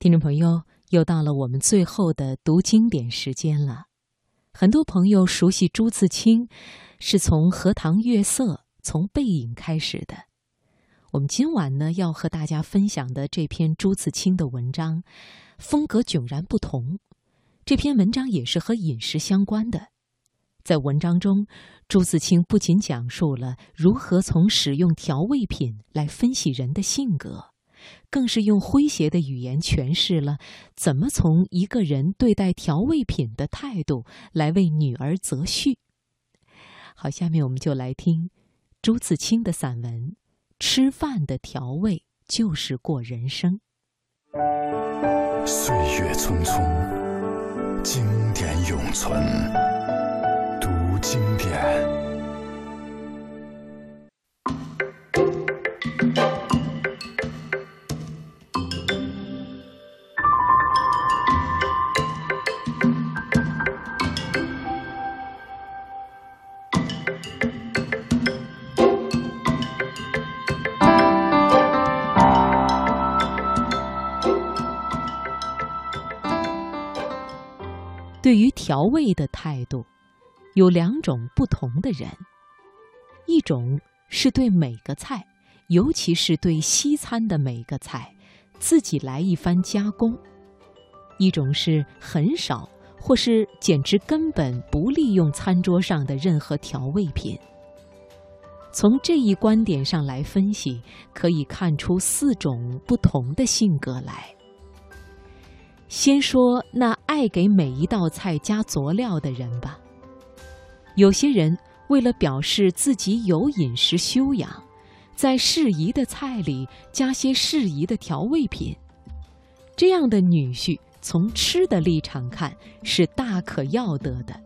听众朋友，又到了我们最后的读经典时间了。很多朋友熟悉朱自清，是从《荷塘月色》、从《背影》开始的。我们今晚呢，要和大家分享的这篇朱自清的文章，风格迥然不同。这篇文章也是和饮食相关的。在文章中，朱自清不仅讲述了如何从使用调味品来分析人的性格。更是用诙谐的语言诠释了怎么从一个人对待调味品的态度来为女儿择婿。好，下面我们就来听朱自清的散文《吃饭的调味就是过人生》。岁月匆匆，经典永存，读经典。对于调味的态度，有两种不同的人。一种是对每个菜，尤其是对西餐的每个菜，自己来一番加工；一种是很少，或是简直根本不利用餐桌上的任何调味品。从这一观点上来分析，可以看出四种不同的性格来。先说那爱给每一道菜加佐料的人吧。有些人为了表示自己有饮食修养，在适宜的菜里加些适宜的调味品。这样的女婿，从吃的立场看是大可要得的。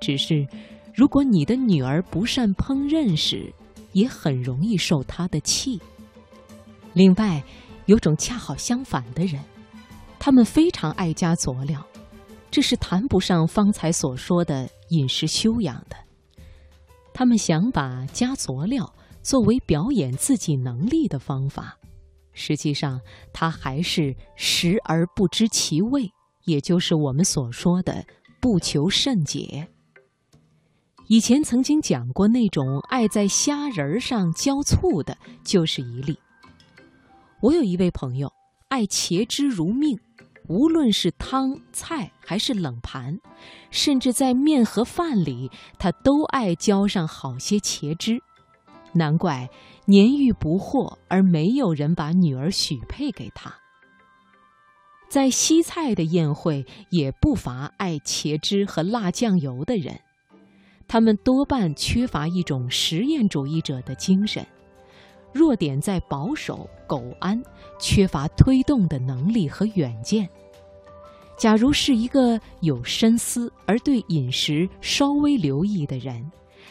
只是，如果你的女儿不善烹饪时，也很容易受他的气。另外，有种恰好相反的人。他们非常爱加佐料，这是谈不上方才所说的饮食修养的。他们想把加佐料作为表演自己能力的方法，实际上他还是食而不知其味，也就是我们所说的不求甚解。以前曾经讲过，那种爱在虾仁上浇醋的，就是一例。我有一位朋友，爱茄汁如命。无论是汤菜还是冷盘，甚至在面和饭里，他都爱浇上好些茄汁。难怪年逾不惑而没有人把女儿许配给他。在西菜的宴会，也不乏爱茄汁和辣酱油的人，他们多半缺乏一种实验主义者的精神，弱点在保守苟安，缺乏推动的能力和远见。假如是一个有深思而对饮食稍微留意的人，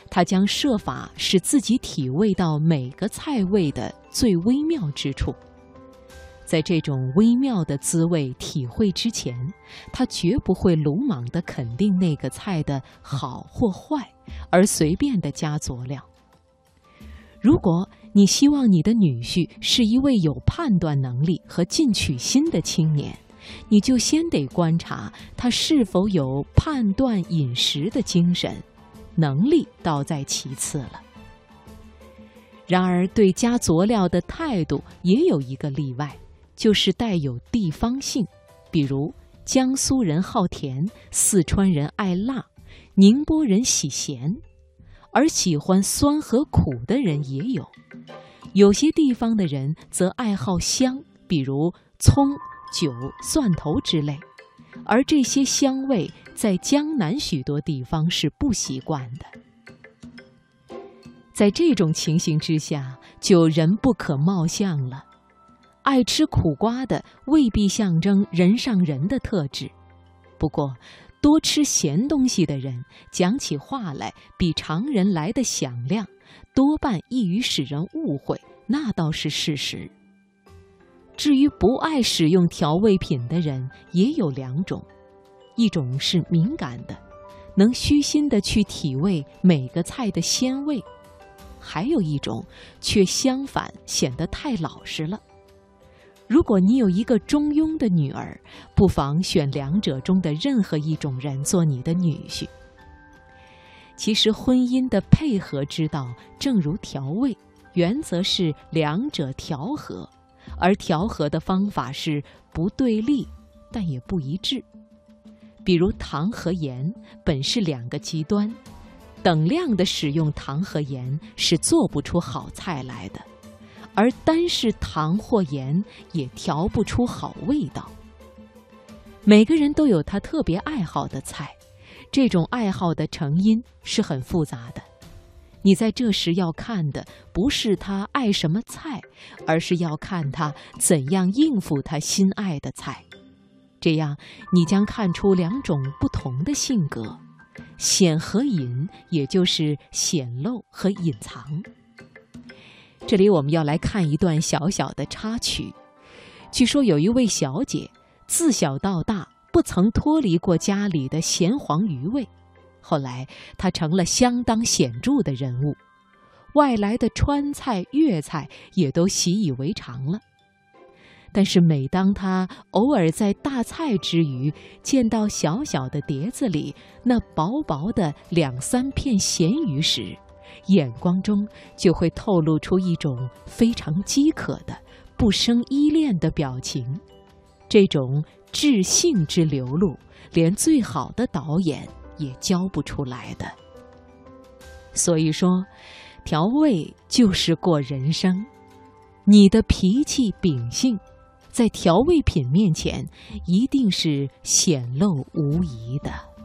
他将设法使自己体味到每个菜味的最微妙之处。在这种微妙的滋味体会之前，他绝不会鲁莽地肯定那个菜的好或坏，而随便地加佐料。如果你希望你的女婿是一位有判断能力和进取心的青年，你就先得观察他是否有判断饮食的精神，能力倒在其次了。然而，对加佐料的态度也有一个例外，就是带有地方性，比如江苏人好甜，四川人爱辣，宁波人喜咸，而喜欢酸和苦的人也有。有些地方的人则爱好香，比如葱。酒、蒜头之类，而这些香味在江南许多地方是不习惯的。在这种情形之下，就人不可貌相了。爱吃苦瓜的未必象征人上人的特质，不过多吃咸东西的人讲起话来比常人来的响亮，多半易于使人误会，那倒是事实。至于不爱使用调味品的人，也有两种：一种是敏感的，能虚心的去体味每个菜的鲜味；还有一种却相反，显得太老实了。如果你有一个中庸的女儿，不妨选两者中的任何一种人做你的女婿。其实，婚姻的配合之道，正如调味，原则是两者调和，而调和的方法是不对立，但也不一致。比如糖和盐本是两个极端，等量的使用糖和盐是做不出好菜来的。而单是糖或盐也调不出好味道。每个人都有他特别爱好的菜，这种爱好的成因是很复杂的。你在这时要看的不是他爱什么菜，而是要看他怎样应付他心爱的菜。这样，你将看出两种不同的性格：显和隐，也就是显露和隐藏。这里我们要来看一段小小的插曲。据说有一位小姐，自小到大不曾脱离过家里的咸黄鱼味。后来她成了相当显著的人物，外来的川菜、粤菜也都习以为常了。但是每当她偶尔在大菜之余，见到小小的碟子里那薄薄的两三片咸鱼时，眼光中就会透露出一种非常饥渴的、不生依恋的表情，这种至性之流露，连最好的导演也教不出来的。所以说，调味就是过人生。你的脾气秉性，在调味品面前，一定是显露无遗的。